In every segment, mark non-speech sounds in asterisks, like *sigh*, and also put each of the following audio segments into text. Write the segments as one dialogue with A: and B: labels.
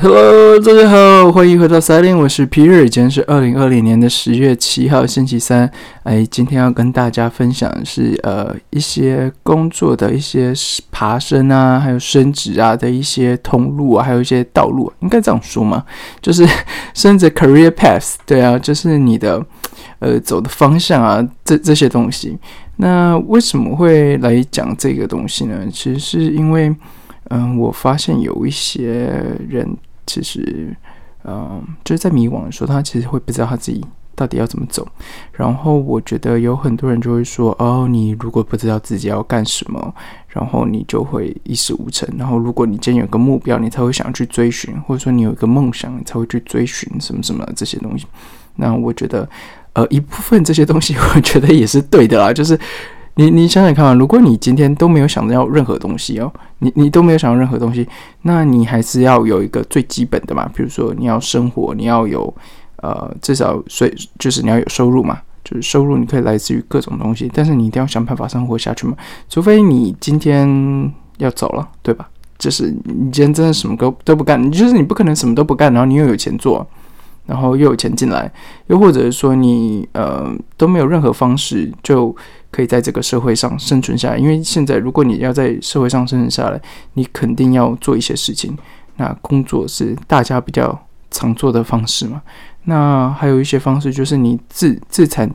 A: Hello，大家好，欢迎回到赛林，我是皮瑞，今天是二零二零年的十月七号，星期三。哎，今天要跟大家分享的是呃一些工作的一些爬升啊，还有升职啊的一些通路啊，还有一些道路，应该这样说吗？就是 *laughs* 升职 career path，对啊，就是你的呃走的方向啊，这这些东西。那为什么会来讲这个东西呢？其实是因为嗯，我发现有一些人。其实，嗯，就是在迷惘的时候，他其实会不知道他自己到底要怎么走。然后，我觉得有很多人就会说：“哦，你如果不知道自己要干什么，然后你就会一事无成。然后，如果你今天有个目标，你才会想去追寻，或者说你有一个梦想，你才会去追寻什么什么这些东西。”那我觉得，呃，一部分这些东西，*laughs* 我觉得也是对的啦，就是。你你想想看啊，如果你今天都没有想要任何东西哦，你你都没有想要任何东西，那你还是要有一个最基本的嘛，比如说你要生活，你要有呃至少税，就是你要有收入嘛，就是收入你可以来自于各种东西，但是你一定要想办法生活下去嘛，除非你今天要走了，对吧？就是你今天真的什么都都不干，你就是你不可能什么都不干，然后你又有钱做。然后又有钱进来，又或者是说你呃都没有任何方式就可以在这个社会上生存下来。因为现在如果你要在社会上生存下来，你肯定要做一些事情。那工作是大家比较常做的方式嘛？那还有一些方式就是你自自产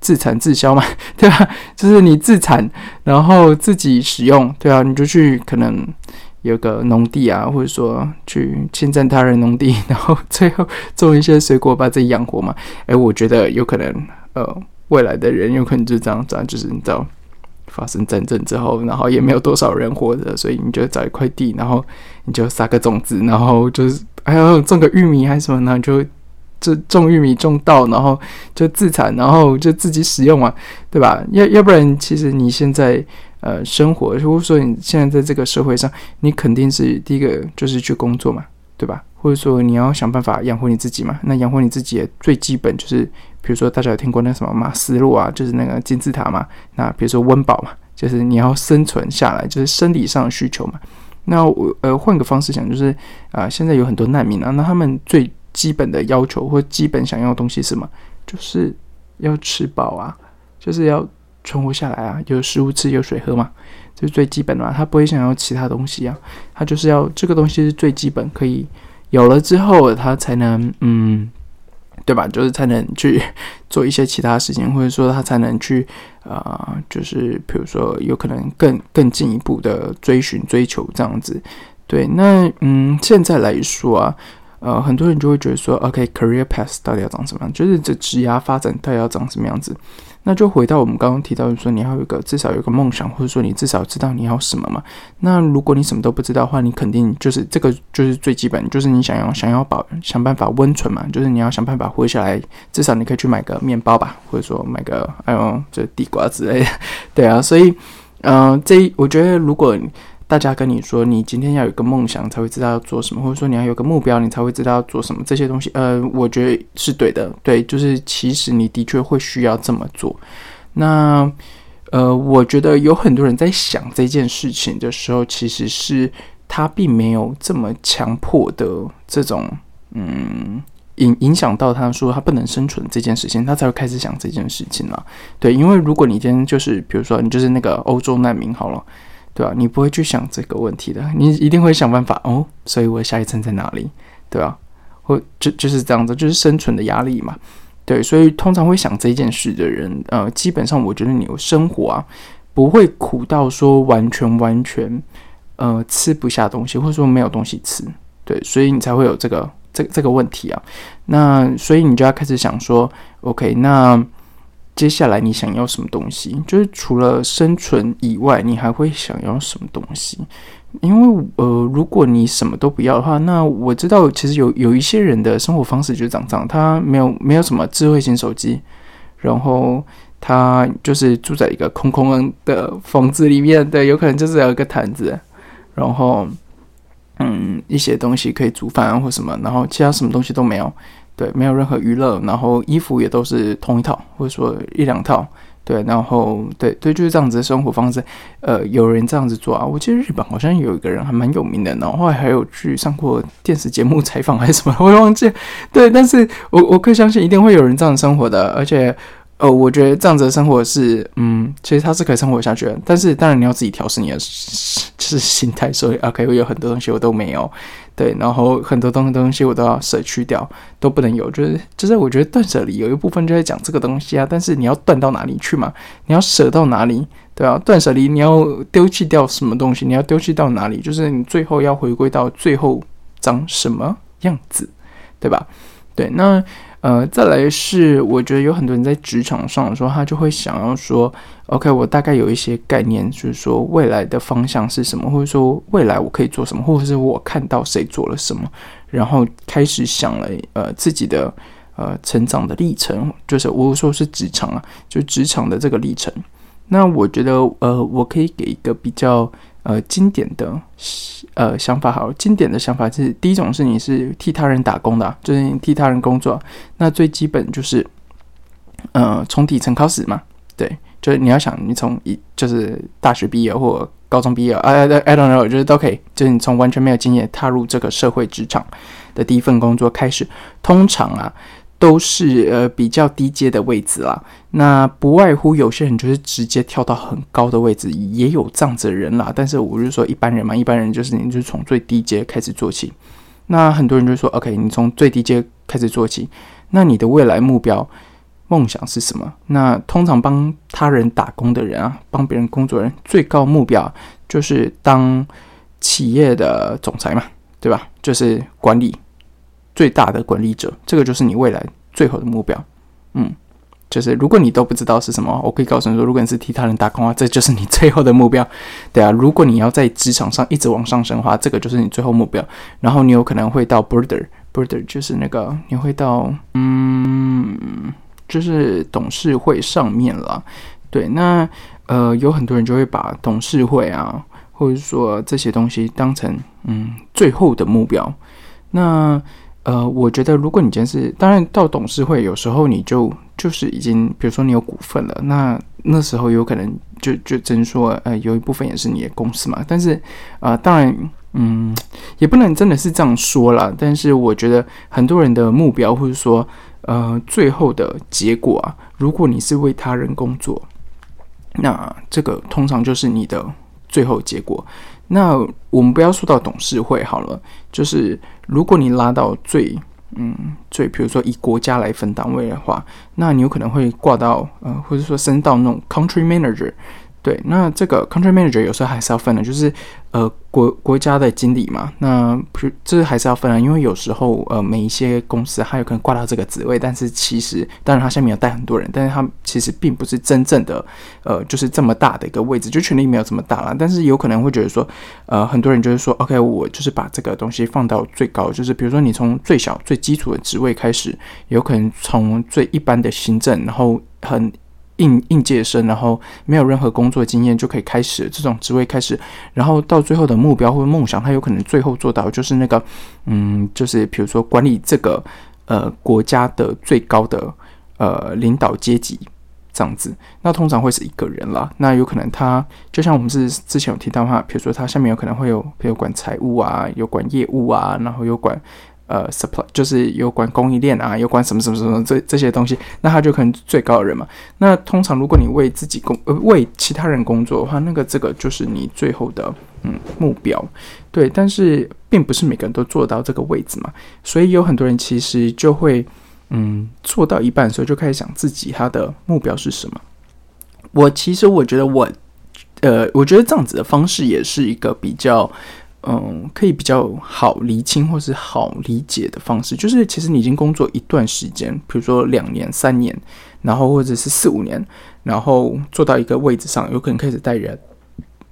A: 自产自销嘛，*laughs* 对吧？就是你自产，然后自己使用，对啊，你就去可能。有个农地啊，或者说去侵占他人农地，*laughs* 然后最后种一些水果把自己养活嘛？哎，我觉得有可能，呃，未来的人有可能就这样子，就是你知道，发生战争之后，然后也没有多少人活着，所以你就找一块地，然后你就撒个种子，然后就是还要种个玉米还是什么，呢？就就种玉米种稻，然后就自产，然后就自己使用嘛，对吧？要要不然，其实你现在。呃，生活，如果说你现在在这个社会上，你肯定是第一个就是去工作嘛，对吧？或者说你要想办法养活你自己嘛。那养活你自己最基本就是，比如说大家有听过那什么马斯洛啊，就是那个金字塔嘛。那比如说温饱嘛，就是你要生存下来，就是生理上的需求嘛。那我呃换个方式讲，就是啊，现在有很多难民啊，那他们最基本的要求或基本想要的东西是什么？就是要吃饱啊，就是要。存活下来啊，有食物吃，有水喝嘛，这是最基本的嘛。他不会想要其他东西啊，他就是要这个东西是最基本，可以有了之后，他才能嗯，对吧？就是才能去 *laughs* 做一些其他事情，或者说他才能去啊，就是比如说有可能更更进一步的追寻追求这样子。对，那嗯，现在来说啊。呃，很多人就会觉得说，OK，career path 到底要长什么样？就是这职涯发展到底要长什么样子？那就回到我们刚刚提到的，说你要有一个至少有一个梦想，或者说你至少知道你要什么嘛。那如果你什么都不知道的话，你肯定就是这个就是最基本，就是你想要想要保想办法温存嘛，就是你要想办法活下来，至少你可以去买个面包吧，或者说买个哎呦这地瓜之类的，*laughs* 对啊。所以，嗯，这我觉得如果。大家跟你说，你今天要有个梦想才会知道要做什么，或者说你要有个目标，你才会知道要做什么。这些东西，呃，我觉得是对的，对，就是其实你的确会需要这么做。那，呃，我觉得有很多人在想这件事情的时候，其实是他并没有这么强迫的这种，嗯，影影响到他说他不能生存这件事情，他才会开始想这件事情了。对，因为如果你今天就是，比如说你就是那个欧洲难民好了。对吧？你不会去想这个问题的，你一定会想办法哦。所以我下一层在哪里？对吧？或就就是这样子，就是生存的压力嘛。对，所以通常会想这件事的人，呃，基本上我觉得你有生活啊，不会苦到说完全完全呃吃不下东西，或者说没有东西吃。对，所以你才会有这个这这个问题啊。那所以你就要开始想说，OK，那。接下来你想要什么东西？就是除了生存以外，你还会想要什么东西？因为呃，如果你什么都不要的话，那我知道其实有有一些人的生活方式就是长这样，他没有没有什么智慧型手机，然后他就是住在一个空空的房子里面，对，有可能就是有一个毯子，然后嗯一些东西可以煮饭或什么，然后其他什么东西都没有。对，没有任何娱乐，然后衣服也都是同一套，或者说一两套，对，然后对对，就是这样子的生活方式。呃，有人这样子做啊，我记得日本好像有一个人还蛮有名的，然后来还有去上过电视节目采访还是什么，*laughs* 我忘记。对，但是我我可以相信一定会有人这样生活的，而且。呃，我觉得这样子的生活是，嗯，其实它是可以生活下去的。但是当然你要自己调试你的 *laughs* 就是心态，所以 OK，我有很多东西我都没有，对，然后很多东东西我都要舍去掉，都不能有。就是就是，我觉得断舍离有一部分就在讲这个东西啊。但是你要断到哪里去嘛？你要舍到哪里？对啊，断舍离你要丢弃掉什么东西？你要丢弃到哪里？就是你最后要回归到最后长什么样子，对吧？对，那。呃，再来是，我觉得有很多人在职场上的时候，他就会想要说，OK，我大概有一些概念，就是说未来的方向是什么，或者说未来我可以做什么，或者是我看到谁做了什么，然后开始想了，呃，自己的呃成长的历程，就是我说是职场啊，就职场的这个历程。那我觉得，呃，我可以给一个比较。呃，经典的呃想法好，经典的想法就是第一种是你是替他人打工的，就是替他人工作。那最基本就是，呃，从底层开始嘛，对，就是你要想你从一就是大学毕业或高中毕业啊，I don't know，就是都可以，就是你从完全没有经验踏入这个社会职场的第一份工作开始，通常啊。都是呃比较低阶的位置啦，那不外乎有些人就是直接跳到很高的位置，也有这样子的人啦。但是我就说一般人嘛，一般人就是你就是从最低阶开始做起。那很多人就说，OK，你从最低阶开始做起，那你的未来目标、梦想是什么？那通常帮他人打工的人啊，帮别人工作人，最高目标就是当企业的总裁嘛，对吧？就是管理。最大的管理者，这个就是你未来最后的目标。嗯，就是如果你都不知道是什么，我可以告诉你说，如果你是替他人打工的话，这就是你最后的目标。对啊，如果你要在职场上一直往上升的话，这个就是你最后目标。然后你有可能会到 border，border 就是那个你会到嗯，就是董事会上面了。对，那呃，有很多人就会把董事会啊，或者说这些东西当成嗯最后的目标。那呃，我觉得如果你今天是，当然到董事会，有时候你就就是已经，比如说你有股份了，那那时候有可能就就真说，呃，有一部分也是你的公司嘛。但是，呃，当然，嗯，也不能真的是这样说了。但是我觉得很多人的目标或者说，呃，最后的结果啊，如果你是为他人工作，那这个通常就是你的最后结果。那我们不要说到董事会好了，就是如果你拉到最嗯最，比如说以国家来分单位的话，那你有可能会挂到呃，或者说升到那种 country manager。对，那这个 country manager 有时候还是要分的，就是呃国国家的经理嘛，那这还是要分啊，因为有时候呃每一些公司还有可能挂到这个职位，但是其实当然他下面有带很多人，但是他其实并不是真正的呃就是这么大的一个位置，就权力没有这么大了，但是有可能会觉得说呃很多人就是说 OK 我就是把这个东西放到最高，就是比如说你从最小最基础的职位开始，有可能从最一般的行政，然后很。应应届生，然后没有任何工作经验就可以开始这种职位开始，然后到最后的目标或者梦想，他有可能最后做到就是那个，嗯，就是比如说管理这个呃国家的最高的呃领导阶级这样子，那通常会是一个人啦。那有可能他就像我们是之前有提到话，比如说他下面有可能会有，比如管财务啊，有管业务啊，然后有管。呃，supply 就是有关供应链啊，有关什么什么什么这这些东西，那他就可能最高的人嘛。那通常如果你为自己工呃为其他人工作的话，那个这个就是你最后的嗯目标，对。但是并不是每个人都做到这个位置嘛，所以有很多人其实就会嗯做到一半的时候就开始想自己他的目标是什么。我其实我觉得我呃我觉得这样子的方式也是一个比较。嗯，可以比较好厘清或是好理解的方式，就是其实你已经工作一段时间，比如说两年、三年，然后或者是四五年，然后做到一个位置上，有可能开始带人，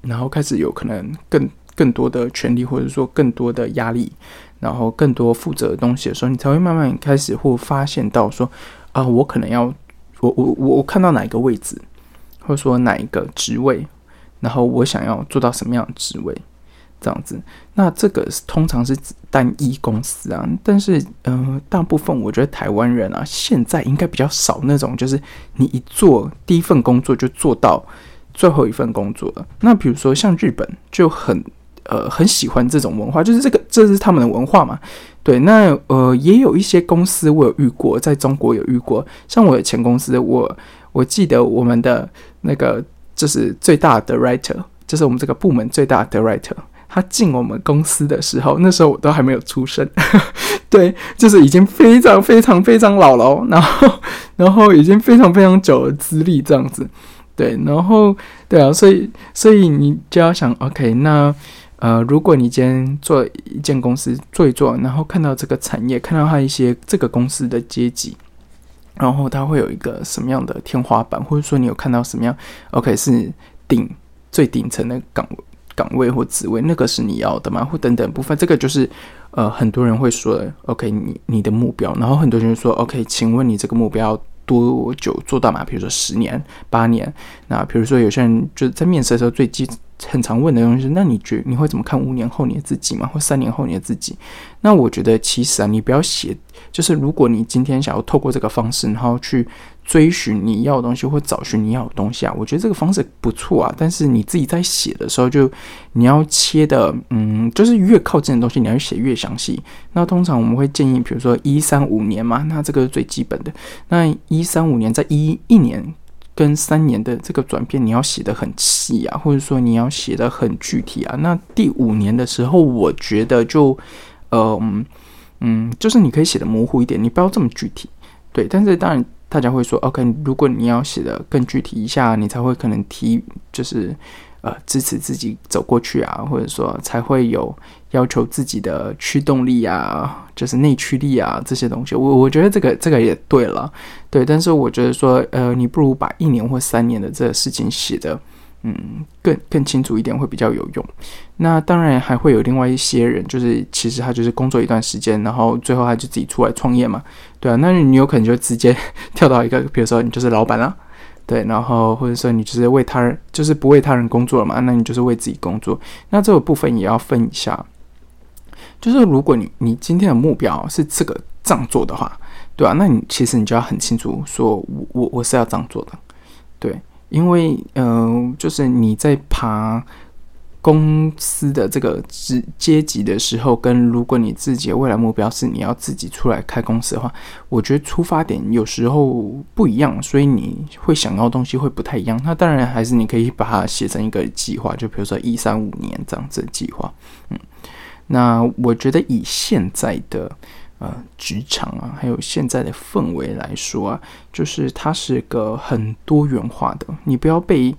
A: 然后开始有可能更更多的权利，或者说更多的压力，然后更多负责的东西的时候，你才会慢慢开始或发现到说，啊，我可能要我我我我看到哪一个位置，或者说哪一个职位，然后我想要做到什么样的职位。这样子。那这个通常是单一公司啊，但是呃，大部分我觉得台湾人啊，现在应该比较少那种，就是你一做第一份工作就做到最后一份工作了。那比如说像日本就很呃很喜欢这种文化，就是这个这是他们的文化嘛。对，那呃也有一些公司我有遇过，在中国有遇过，像我的前公司，我我记得我们的那个就是最大的 writer，就是我们这个部门最大的 writer。他进我们公司的时候，那时候我都还没有出生，*laughs* 对，就是已经非常非常非常老了，然后然后已经非常非常久的资历这样子，对，然后对啊，所以所以你就要想，OK，那呃，如果你今天做一间公司做一做，然后看到这个产业，看到它一些这个公司的阶级，然后它会有一个什么样的天花板，或者说你有看到什么样，OK，是顶最顶层的岗位。岗位或职位，那个是你要的吗？或等等部分，这个就是呃，很多人会说，OK，你你的目标，然后很多人说，OK，请问你这个目标多久做到嘛？比如说十年、八年，那比如说有些人就是在面试的时候最基很常问的东西是，那你觉你会怎么看五年后你自己吗？或三年后你自己？那我觉得其实啊，你不要写，就是如果你今天想要透过这个方式，然后去。追寻你要的东西，或找寻你要的东西啊，我觉得这个方式不错啊。但是你自己在写的时候，就你要切的，嗯，就是越靠近的东西，你要写越详细。那通常我们会建议，比如说一三五年嘛，那这个是最基本的。那一三五年，在一一年跟三年的这个转变，你要写的很细啊，或者说你要写的很具体啊。那第五年的时候，我觉得就，嗯嗯，就是你可以写的模糊一点，你不要这么具体。对，但是当然。大家会说，OK，如果你要写的更具体一下，你才会可能提，就是呃支持自己走过去啊，或者说才会有要求自己的驱动力啊，就是内驱力啊这些东西。我我觉得这个这个也对了，对，但是我觉得说，呃，你不如把一年或三年的这个事情写的。嗯，更更清楚一点会比较有用。那当然还会有另外一些人，就是其实他就是工作一段时间，然后最后他就自己出来创业嘛，对啊。那你有可能就直接 *laughs* 跳到一个，比如说你就是老板啊，对，然后或者说你就是为他人，就是不为他人工作了嘛，那你就是为自己工作。那这个部分也要分一下，就是如果你你今天的目标是这个这样做的话，对啊，那你其实你就要很清楚，说我我我是要这样做的，对。因为，呃，就是你在爬公司的这个职阶级的时候，跟如果你自己的未来目标是你要自己出来开公司的话，我觉得出发点有时候不一样，所以你会想要的东西会不太一样。那当然还是你可以把它写成一个计划，就比如说一三五年这样子的计划。嗯，那我觉得以现在的。呃，职场啊，还有现在的氛围来说啊，就是它是个很多元化的。你不要被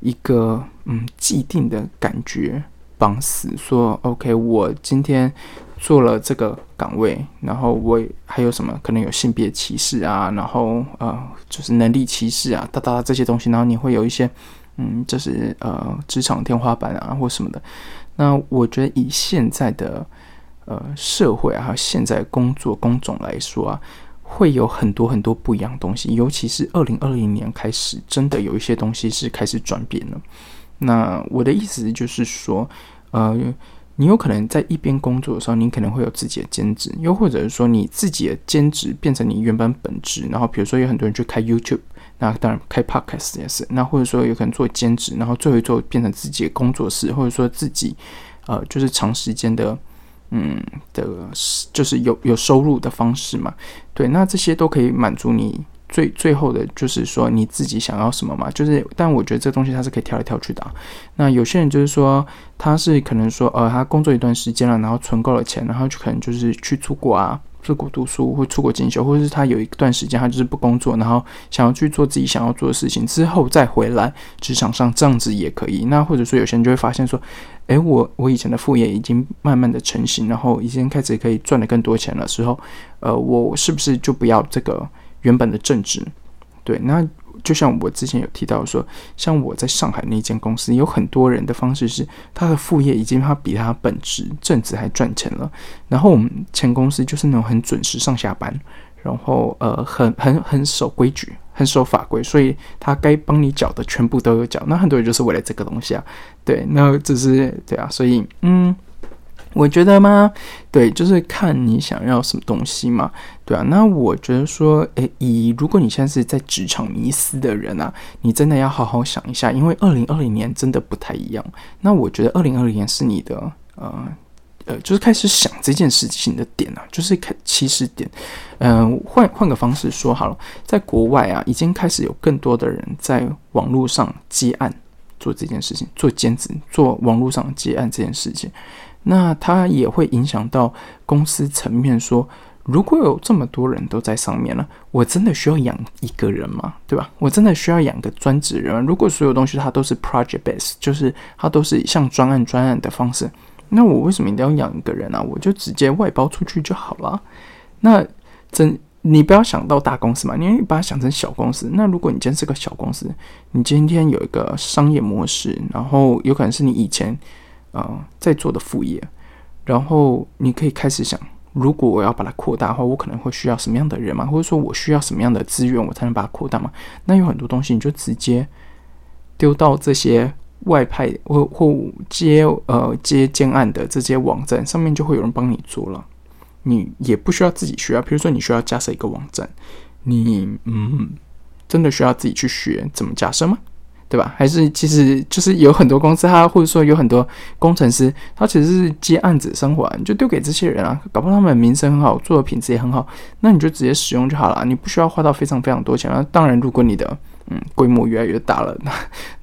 A: 一个嗯既定的感觉绑死。说 OK，我今天做了这个岗位，然后我还有什么可能有性别歧视啊，然后呃，就是能力歧视啊，哒哒这些东西，然后你会有一些嗯，就是呃职场天花板啊或什么的。那我觉得以现在的。呃，社会啊，还有现在工作工种来说啊，会有很多很多不一样的东西。尤其是二零二零年开始，真的有一些东西是开始转变了。那我的意思就是说，呃，你有可能在一边工作的时候，你可能会有自己的兼职，又或者是说你自己的兼职变成你原本本职。然后比如说有很多人去开 YouTube，那当然开 Podcast 也是。那或者说有可能做兼职，然后最后做变成自己的工作室，或者说自己呃，就是长时间的。嗯的，就是有有收入的方式嘛？对，那这些都可以满足你最最后的，就是说你自己想要什么嘛？就是，但我觉得这东西它是可以跳来跳去的。那有些人就是说，他是可能说，呃，他工作一段时间了，然后存够了钱，然后就可能就是去出国啊。出国读书，或出国进修，或者是他有一段时间他就是不工作，然后想要去做自己想要做的事情，之后再回来职场上这样子也可以。那或者说有些人就会发现说，诶，我我以前的副业已经慢慢的成型，然后已经开始可以赚的更多钱了时候，呃，我是不是就不要这个原本的正职？对，那。就像我之前有提到说，像我在上海那间公司，有很多人的方式是，他的副业已经他比他本职正职还赚钱了。然后我们前公司就是那种很准时上下班，然后呃很很很守规矩，很守法规，所以他该帮你缴的全部都有缴。那很多人就是为了这个东西啊，对，那只是对啊，所以嗯。我觉得吗？对，就是看你想要什么东西嘛，对啊。那我觉得说，诶，以如果你现在是在职场迷思的人啊，你真的要好好想一下，因为二零二零年真的不太一样。那我觉得二零二零年是你的呃呃，就是开始想这件事情的点啊，就是开起始点。嗯，换换个方式说好了，在国外啊，已经开始有更多的人在网络上接案做这件事情，做兼职，做网络上接案这件事情。那它也会影响到公司层面，说如果有这么多人都在上面了，我真的需要养一个人吗？对吧？我真的需要养个专职人？如果所有东西它都是 project base，就是它都是像专案专案的方式，那我为什么一定要养一个人啊？我就直接外包出去就好了。那真你不要想到大公司嘛，你把它想成小公司。那如果你今天是个小公司，你今天有一个商业模式，然后有可能是你以前。啊，在做的副业，然后你可以开始想，如果我要把它扩大的话，我可能会需要什么样的人嘛？或者说我需要什么样的资源，我才能把它扩大嘛？那有很多东西，你就直接丢到这些外派或或接呃接建案的这些网站上面，就会有人帮你做了。你也不需要自己需要，比如说你需要架设一个网站，你嗯，真的需要自己去学怎么架设吗？对吧？还是其实就是有很多公司，他或者说有很多工程师，他其实是接案子生活，你就丢给这些人啊，搞不好他们名声很好，做的品质也很好，那你就直接使用就好了，你不需要花到非常非常多钱啊。当然，如果你的嗯规模越来越大了，*laughs* 那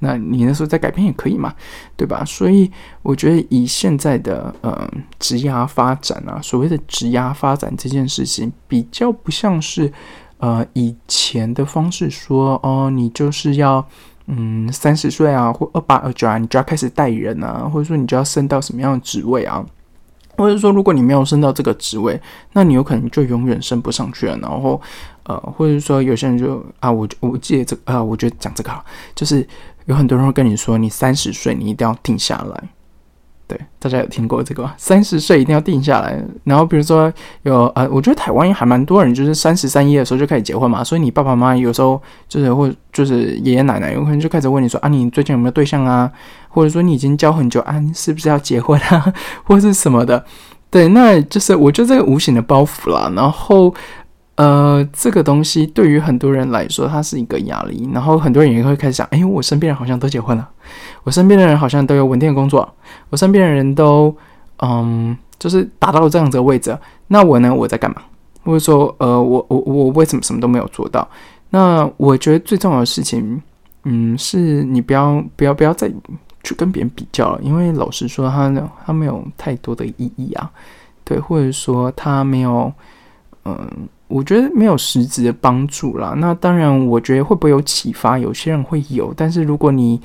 A: 那你那时候再改变也可以嘛，对吧？所以我觉得以现在的呃职涯发展啊，所谓的职涯发展这件事情，比较不像是呃以前的方式说哦，你就是要。嗯，三十岁啊，或二八二九啊，你就要开始带人啊，或者说你就要升到什么样的职位啊？或者说，如果你没有升到这个职位，那你有可能就永远升不上去了。然后，呃，或者说有些人就啊，我我记得这啊，我觉得讲这个哈，就是有很多人会跟你说，你三十岁你一定要定下来。对，大家有听过这个吗？三十岁一定要定下来。然后比如说有呃，我觉得台湾还蛮多人就是三十三一的时候就开始结婚嘛。所以你爸爸妈妈有时候就是或就是爷爷奶奶有可能就开始问你说啊，你最近有没有对象啊？或者说你已经交很久啊，你是不是要结婚啊？或者是什么的？对，那就是我觉得这个无形的包袱啦。然后。呃，这个东西对于很多人来说，它是一个压力。然后很多人也会开始想：哎，我身边人好像都结婚了，我身边的人好像都有稳定的工作，我身边的人都嗯，就是达到了这样子的位置。那我呢？我在干嘛？或者说，呃，我我我为什么什么都没有做到？那我觉得最重要的事情，嗯，是你不要不要不要再去跟别人比较了，因为老实说，他他没有太多的意义啊。对，或者说他没有，嗯。我觉得没有实质的帮助啦。那当然，我觉得会不会有启发？有些人会有。但是如果你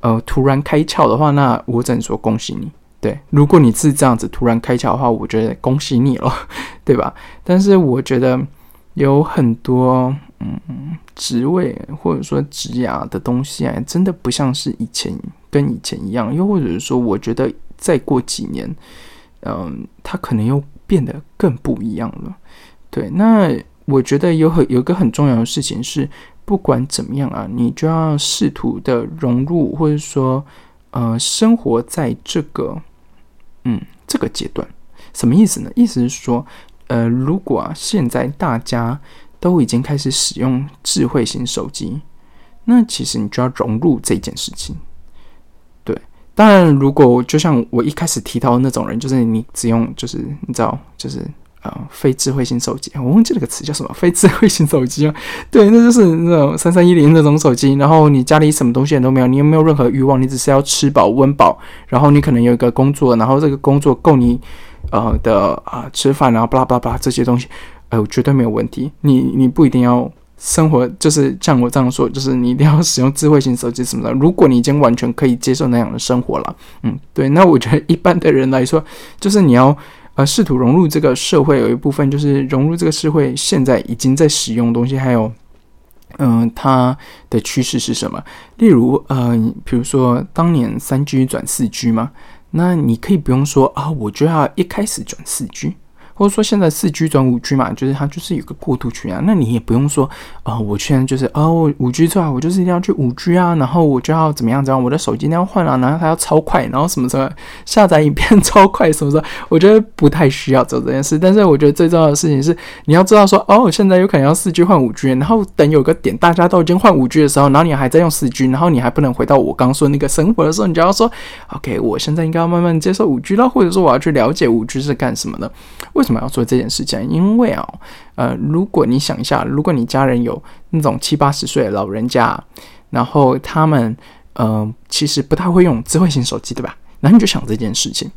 A: 呃突然开窍的话，那我只能说恭喜你。对，如果你是这样子突然开窍的话，我觉得恭喜你了，*laughs* 对吧？但是我觉得有很多嗯职位或者说职涯的东西啊，真的不像是以前跟以前一样。又或者是说，我觉得再过几年，嗯，它可能又变得更不一样了。对，那我觉得有很有一个很重要的事情是，不管怎么样啊，你就要试图的融入，或者说，呃，生活在这个，嗯，这个阶段，什么意思呢？意思是说，呃，如果啊，现在大家都已经开始使用智慧型手机，那其实你就要融入这件事情。对，当然，如果就像我一开始提到的那种人，就是你只用，就是你知道，就是。啊，非智慧型手机，我忘记了个词叫什么？非智慧型手机啊，*laughs* 对，那就是那种三三一零那种手机。然后你家里什么东西都没有，你也没有任何欲望？你只是要吃饱温饱，然后你可能有一个工作，然后这个工作够你呃的啊吃饭，然后巴拉巴拉巴拉这些东西，呃，绝对没有问题。你你不一定要生活，就是像我这样说，就是你一定要使用智慧型手机什么的。如果你已经完全可以接受那样的生活了，嗯，对，那我觉得一般的人来说，就是你要。呃，试图融入这个社会，有一部分就是融入这个社会现在已经在使用东西，还有，嗯，它的趋势是什么？例如，呃，比如说当年三 G 转四 G 嘛，那你可以不用说啊，我就要一开始转四 G，或者说现在四 G 转五 G 嘛，就是它就是有个过渡区啊。那你也不用说啊，我现在就是哦五 G 出来，我就是一定要去五 G 啊，然后我就要怎么样怎样，我的手机一定要换啊，然后它要超快，然后什么什么下载影片超快什么什么，我觉得不太需要做这件事。但是我觉得最重要的事情是，你要知道说哦，现在有可能要四 G 换五 G，然后等有个点大家都已经换五 G 的时候，然后你还在用四 G，然后你还不能回到我刚说那个生活的时候，你就要说 OK，我现在应该要慢慢接受五 G 了，或者说我要去了解五 G 是干什么的。为为什么要做这件事情？因为啊，呃，如果你想一下，如果你家人有那种七八十岁的老人家，然后他们呃其实不太会用智慧型手机，对吧？然后你就想这件事情，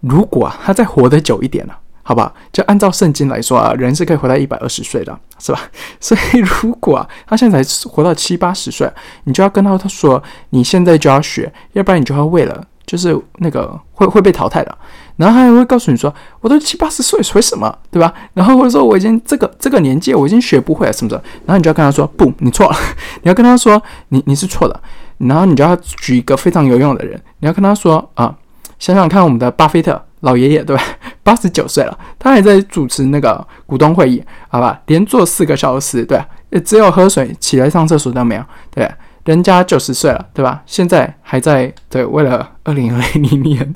A: 如果啊他再活得久一点呢？好吧，就按照圣经来说啊，人是可以活到一百二十岁的，是吧？*laughs* 所以如果啊他现在才活到七八十岁，你就要跟他他说，你现在就要学，要不然你就要为了就是那个会会被淘汰的。然后他还会告诉你说，我都七八十岁，学什么，对吧？然后或者说我已经这个这个年纪，我已经学不会了，什么的。然后你就要跟他说，不，你错了。*laughs* 你要跟他说，你你是错的。然后你就要举一个非常有用的人，你要跟他说啊，想想看，我们的巴菲特老爷爷，对吧？*laughs* 八十九岁了，他还在主持那个股东会议，好吧？连坐四个小时，对，只有喝水，起来上厕所都没有，对。人家九十岁了，对吧？现在还在对为了二零二零年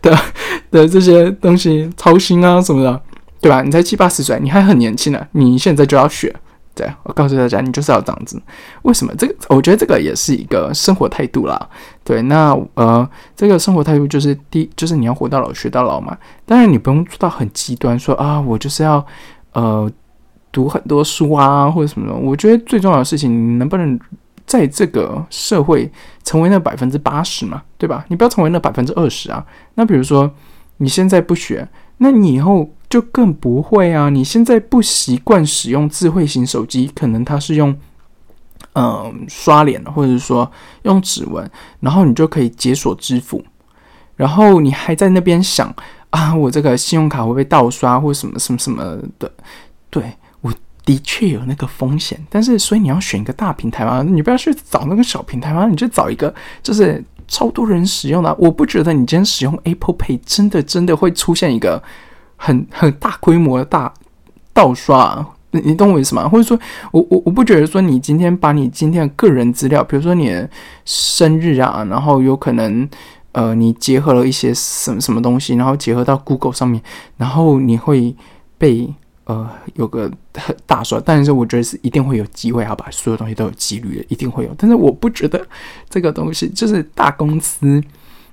A: 的 *laughs* 的这些东西操心啊什么的，对吧？你才七八十岁，你还很年轻呢，你现在就要学。对我告诉大家，你就是要这样子。为什么？这个我觉得这个也是一个生活态度啦。对，那呃，这个生活态度就是第，就是你要活到老学到老嘛。当然，你不用做到很极端，说啊，我就是要呃读很多书啊或者什么的。我觉得最重要的事情，你能不能？在这个社会成为那百分之八十嘛，对吧？你不要成为那百分之二十啊。那比如说你现在不学，那你以后就更不会啊。你现在不习惯使用智慧型手机，可能它是用嗯刷脸，或者说用指纹，然后你就可以解锁支付，然后你还在那边想啊，我这个信用卡会被盗刷或什么什么什么的，对。的确有那个风险，但是所以你要选一个大平台嘛，你不要去找那个小平台嘛，你就找一个就是超多人使用的。我不觉得你今天使用 Apple Pay 真的真的会出现一个很很大规模的大盗刷，你你懂我意思吗？或者说，我我我不觉得说你今天把你今天的个人资料，比如说你的生日啊，然后有可能呃你结合了一些什么什么东西，然后结合到 Google 上面，然后你会被。呃，有个大说，但是我觉得是一定会有机会，好吧？所有东西都有几率的，一定会有。但是我不觉得这个东西就是大公司，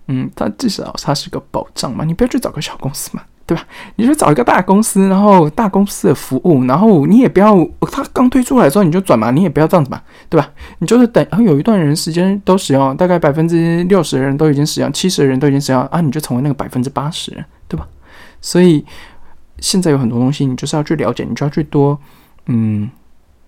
A: 嗯，它至少它是个保障嘛。你不要去找个小公司嘛，对吧？你去找一个大公司，然后大公司的服务，然后你也不要它刚推出来的时候你就转嘛，你也不要这样子嘛，对吧？你就是等然后有一段人时间都使用，大概百分之六十的人都已经使用，七十的人都已经使用啊，你就成为那个百分之八十，对吧？所以。现在有很多东西，你就是要去了解，你就要去多，嗯，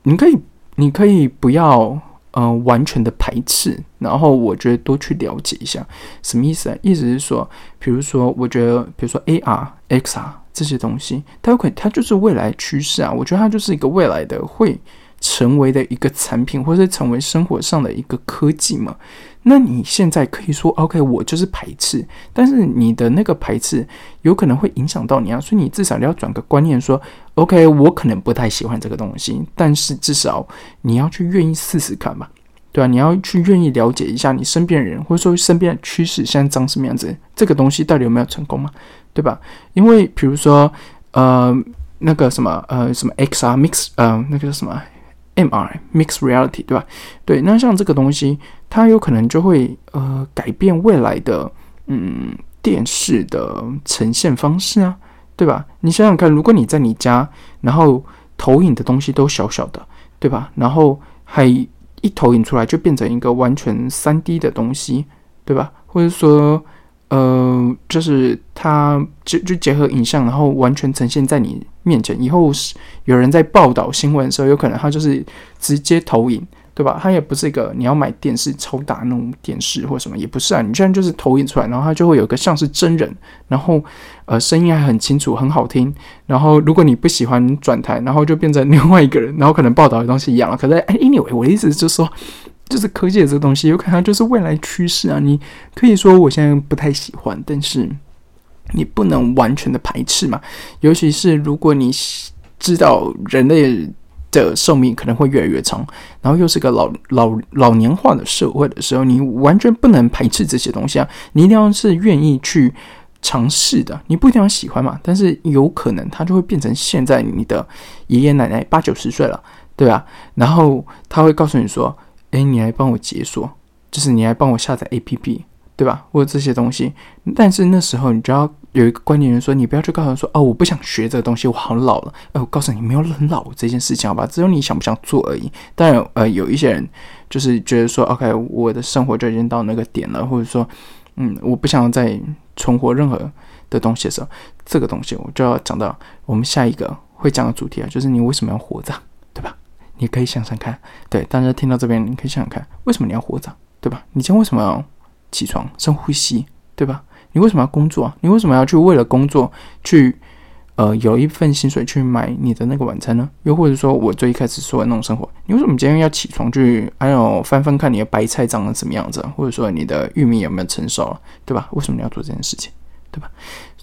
A: 你可以，你可以不要，呃，完全的排斥，然后我觉得多去了解一下，什么意思啊？意思是说，比如说，我觉得，比如说 AR、XR 这些东西，它有可能它就是未来趋势啊，我觉得它就是一个未来的会成为的一个产品，或者成为生活上的一个科技嘛。那你现在可以说，OK，我就是排斥，但是你的那个排斥有可能会影响到你啊，所以你至少要转个观念，说，OK，我可能不太喜欢这个东西，但是至少你要去愿意试试看吧，对吧？你要去愿意了解一下你身边人或者说身边的趋势现在长什么样子，这个东西到底有没有成功嘛，对吧？因为比如说，呃，那个什么，呃，什么 XR Mix，呃，那个叫什么？M.R. Mixed Reality，对吧？对，那像这个东西，它有可能就会呃改变未来的嗯电视的呈现方式啊，对吧？你想想看，如果你在你家，然后投影的东西都小小的，对吧？然后还一投影出来就变成一个完全三 D 的东西，对吧？或者说。呃，就是它就就结合影像，然后完全呈现在你面前。以后是有人在报道新闻的时候，有可能它就是直接投影，对吧？它也不是一个你要买电视超大那种电视或什么，也不是啊。你现在就是投影出来，然后它就会有个像是真人，然后呃声音还很清楚，很好听。然后如果你不喜欢转台，然后就变成另外一个人，然后可能报道的东西一样了。可是哎，anyway，我的意思就是说。就是科技这个东西，有可能就是未来趋势啊！你可以说我现在不太喜欢，但是你不能完全的排斥嘛。尤其是如果你知道人类的寿命可能会越来越长，然后又是个老老老年化的社会的时候，你完全不能排斥这些东西啊！你一定要是愿意去尝试的。你不一定要喜欢嘛，但是有可能它就会变成现在你的爷爷奶奶八九十岁了，对吧？然后他会告诉你说：“诶，你来帮我解锁。”就是你来帮我下载 A P P，对吧？或者这些东西，但是那时候你就要有一个观念，人说你不要去告诉他说哦，我不想学这个东西，我好老了。呃，我告诉你，没有很老这件事情，好吧？只有你想不想做而已。当然，呃，有一些人就是觉得说，OK，我的生活就已经到那个点了，或者说，嗯，我不想再存活任何的东西的时候，这个东西我就要讲到我们下一个会讲的主题啊，就是你为什么要活着，对吧？你可以想想看，对大家听到这边，你可以想想看，为什么你要活着？对吧？你今天为什么要起床深呼吸？对吧？你为什么要工作啊？你为什么要去为了工作去呃有一份薪水去买你的那个晚餐呢？又或者说我最一开始说的那种生活，你为什么今天要起床去还有翻翻看你的白菜长得什么样子，或者说你的玉米有没有成熟了？对吧？为什么你要做这件事情？对吧？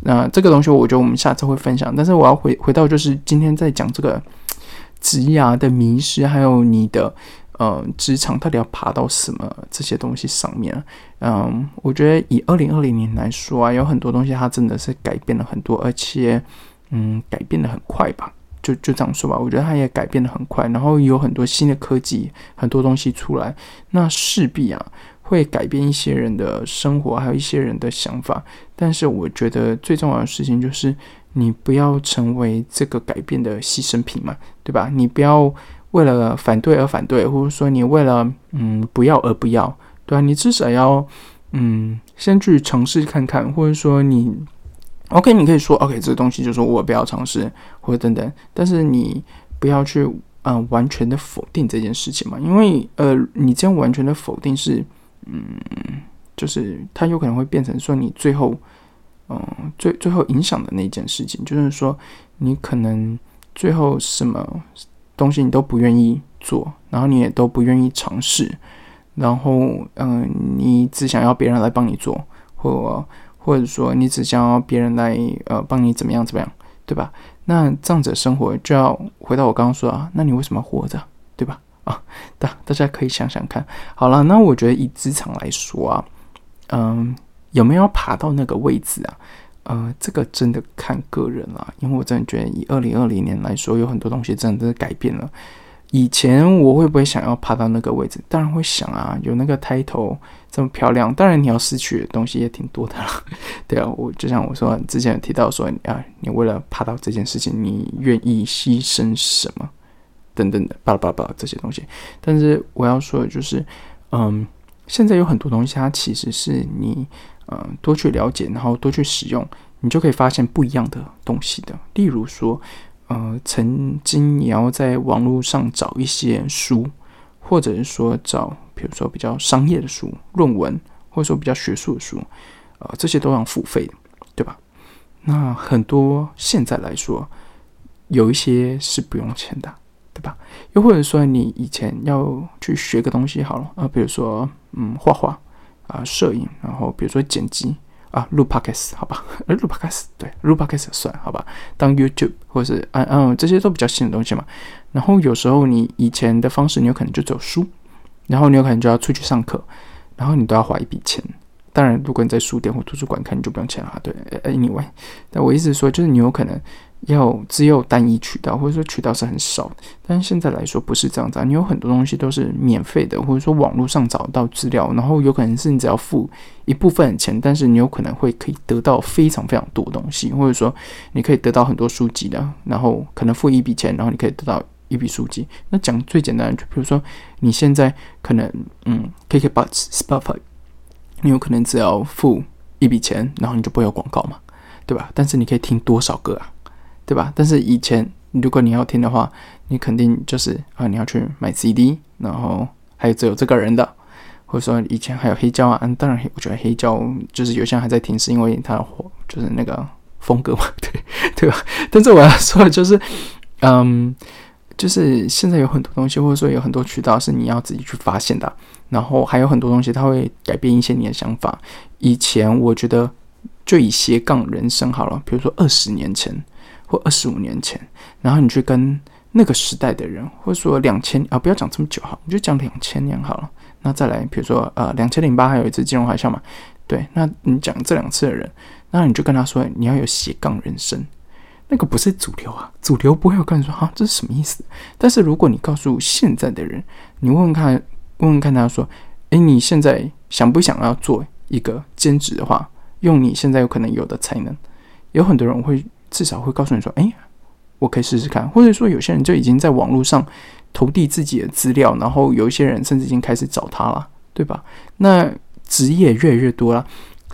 A: 那这个东西我觉得我们下次会分享。但是我要回回到就是今天在讲这个职涯的迷失，还有你的。呃，职场到底要爬到什么这些东西上面？嗯，我觉得以二零二零年来说啊，有很多东西它真的是改变了很多，而且嗯，改变的很快吧。就就这样说吧，我觉得它也改变的很快。然后有很多新的科技，很多东西出来，那势必啊会改变一些人的生活，还有一些人的想法。但是我觉得最重要的事情就是，你不要成为这个改变的牺牲品嘛，对吧？你不要。为了反对而反对，或者说你为了嗯不要而不要，对啊，你至少要嗯先去尝试看看，或者说你 OK，你可以说 OK，这个东西就说我不要尝试或者等等，但是你不要去嗯完全的否定这件事情嘛，因为呃你这样完全的否定是嗯就是它有可能会变成说你最后嗯最最后影响的那件事情，就是说你可能最后什么。东西你都不愿意做，然后你也都不愿意尝试，然后嗯，你只想要别人来帮你做，或或者说你只想要别人来呃帮你怎么样怎么样，对吧？那这样子生活就要回到我刚刚说啊，那你为什么活着，对吧？*laughs* 啊，大大家可以想想看。好了，那我觉得以职场来说啊，嗯，有没有爬到那个位置啊？呃，这个真的看个人啦，因为我真的觉得以二零二零年来说，有很多东西真的是改变了。以前我会不会想要爬到那个位置？当然会想啊，有那个抬头这么漂亮，当然你要失去的东西也挺多的啦。*laughs* 对啊，我就像我说之前提到说啊，你为了爬到这件事情，你愿意牺牲什么等等的，巴拉巴拉巴拉这些东西。但是我要说的就是，嗯，现在有很多东西，它其实是你。嗯，多去了解，然后多去使用，你就可以发现不一样的东西的。例如说，呃，曾经你要在网络上找一些书，或者是说找，比如说比较商业的书、论文，或者说比较学术的书，呃，这些都要付费的，对吧？那很多现在来说，有一些是不用钱的，对吧？又或者说，你以前要去学个东西好了，啊，比如说，嗯，画画。啊，摄影，然后比如说剪辑啊，录 podcast 好吧，录 podcast 对，录 podcast 算好吧，当 YouTube 或者是嗯嗯，这些都比较新的东西嘛。然后有时候你以前的方式，你有可能就走书，然后你有可能就要出去上课，然后你都要花一笔钱。当然，如果你在书店或图书馆看，你就不用钱了。对，Anyway，但我意思是说，就是你有可能。要只有单一渠道，或者说渠道是很少的，但现在来说不是这样子，你有很多东西都是免费的，或者说网络上找到资料，然后有可能是你只要付一部分钱，但是你有可能会可以得到非常非常多东西，或者说你可以得到很多书籍的，然后可能付一笔钱，然后你可以得到一笔书籍。那讲最简单的，就比如说你现在可能嗯，KKBox、Spotify，你有可能只要付一笔钱，然后你就不会有广告嘛，对吧？但是你可以听多少个啊？对吧？但是以前，如果你要听的话，你肯定就是啊，你要去买 CD，然后还有只有这个人的，或者说以前还有黑胶啊。当然，我觉得黑胶就是有些人还在听，是因为它火，就是那个风格嘛，*laughs* 对对吧？但是我要说的就是，嗯，就是现在有很多东西，或者说有很多渠道是你要自己去发现的，然后还有很多东西它会改变一些你的想法。以前我觉得。就以斜杠人生好了，比如说二十年前或二十五年前，然后你去跟那个时代的人，或者说两千啊，不要讲这么久哈，你就讲两千年好了。那再来，比如说呃，两千零八还有一次金融海啸嘛，对，那你讲这两次的人，那你就跟他说你要有斜杠人生，那个不是主流啊，主流不会有跟你说哈，这是什么意思？但是如果你告诉现在的人，你问问看，问问看他说，诶，你现在想不想要做一个兼职的话，用你现在有可能有的才能，有很多人会至少会告诉你说，诶，我可以试试看，或者说有些人就已经在网络上。投递自己的资料，然后有一些人甚至已经开始找他了，对吧？那职业越来越多了。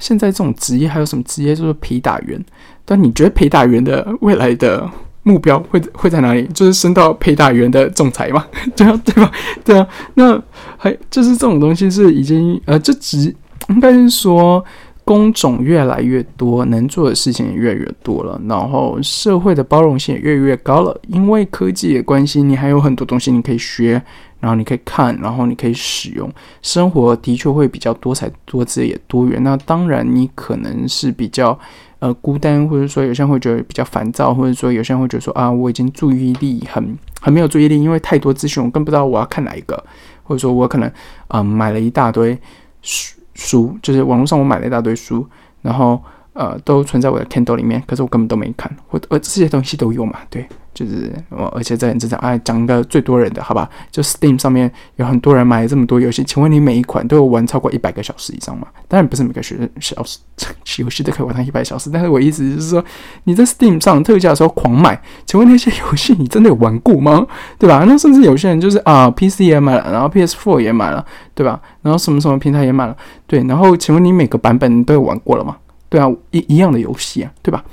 A: 现在这种职业还有什么职业？就是陪打员。但你觉得陪打员的未来的目标会会在哪里？就是升到陪打员的仲裁嘛？*laughs* 对啊，对吧？对啊。那还就是这种东西是已经呃，这职应该是说。工种越来越多，能做的事情也越来越多了，然后社会的包容性也越来越高了。因为科技的关系，你还有很多东西你可以学，然后你可以看，然后你可以使用。生活的确会比较多彩多姿也多元。那当然，你可能是比较呃孤单，或者说有些人会觉得比较烦躁，或者说有些人会觉得说啊，我已经注意力很很没有注意力，因为太多资讯，我更不知道我要看哪一个，或者说我可能嗯买了一大堆书。书就是网络上我买了一大堆书，然后呃都存在我的 Kindle 里面，可是我根本都没看，我呃这些东西都有嘛，对，就是我而且在这讲哎讲一个最多人的好吧，就 Steam 上面有很多人买了这么多游戏，请问你每一款都有玩超过一百个小时以上吗？当然不是每个学小时 *laughs* 游戏都可以玩上一百小时，但是我意思就是说你在 Steam 上特价的时候狂买，请问那些游戏你真的有玩过吗？对吧？那甚至有些人就是啊 PC 也买了，然后 PS4 也买了，对吧？然后什么什么平台也买了。对，然后请问你每个版本都有玩过了吗？对啊，一一样的游戏啊，对吧？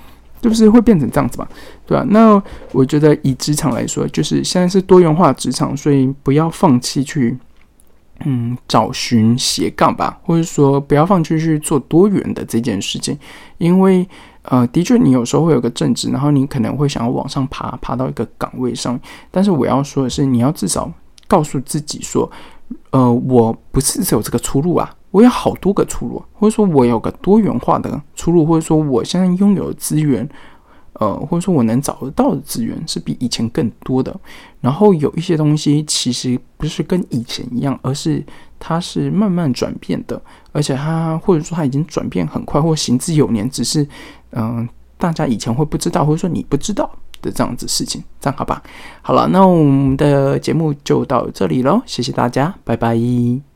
A: 就是会变成这样子吧？对吧？那我觉得以职场来说，就是现在是多元化职场，所以不要放弃去嗯找寻斜杠吧，或者说不要放弃去做多元的这件事情，因为呃，的确你有时候会有个正职，然后你可能会想要往上爬，爬到一个岗位上，但是我要说的是，你要至少告诉自己说，呃，我不是只有这个出路啊。我有好多个出路，或者说我有个多元化的出路，或者说我现在拥有的资源，呃，或者说我能找得到的资源是比以前更多的。然后有一些东西其实不是跟以前一样，而是它是慢慢转变的，而且它或者说它已经转变很快，或行之有年，只是嗯，大家以前会不知道，或者说你不知道的这样子事情，这样好吧？好了，那我们的节目就到这里喽，谢谢大家，拜拜。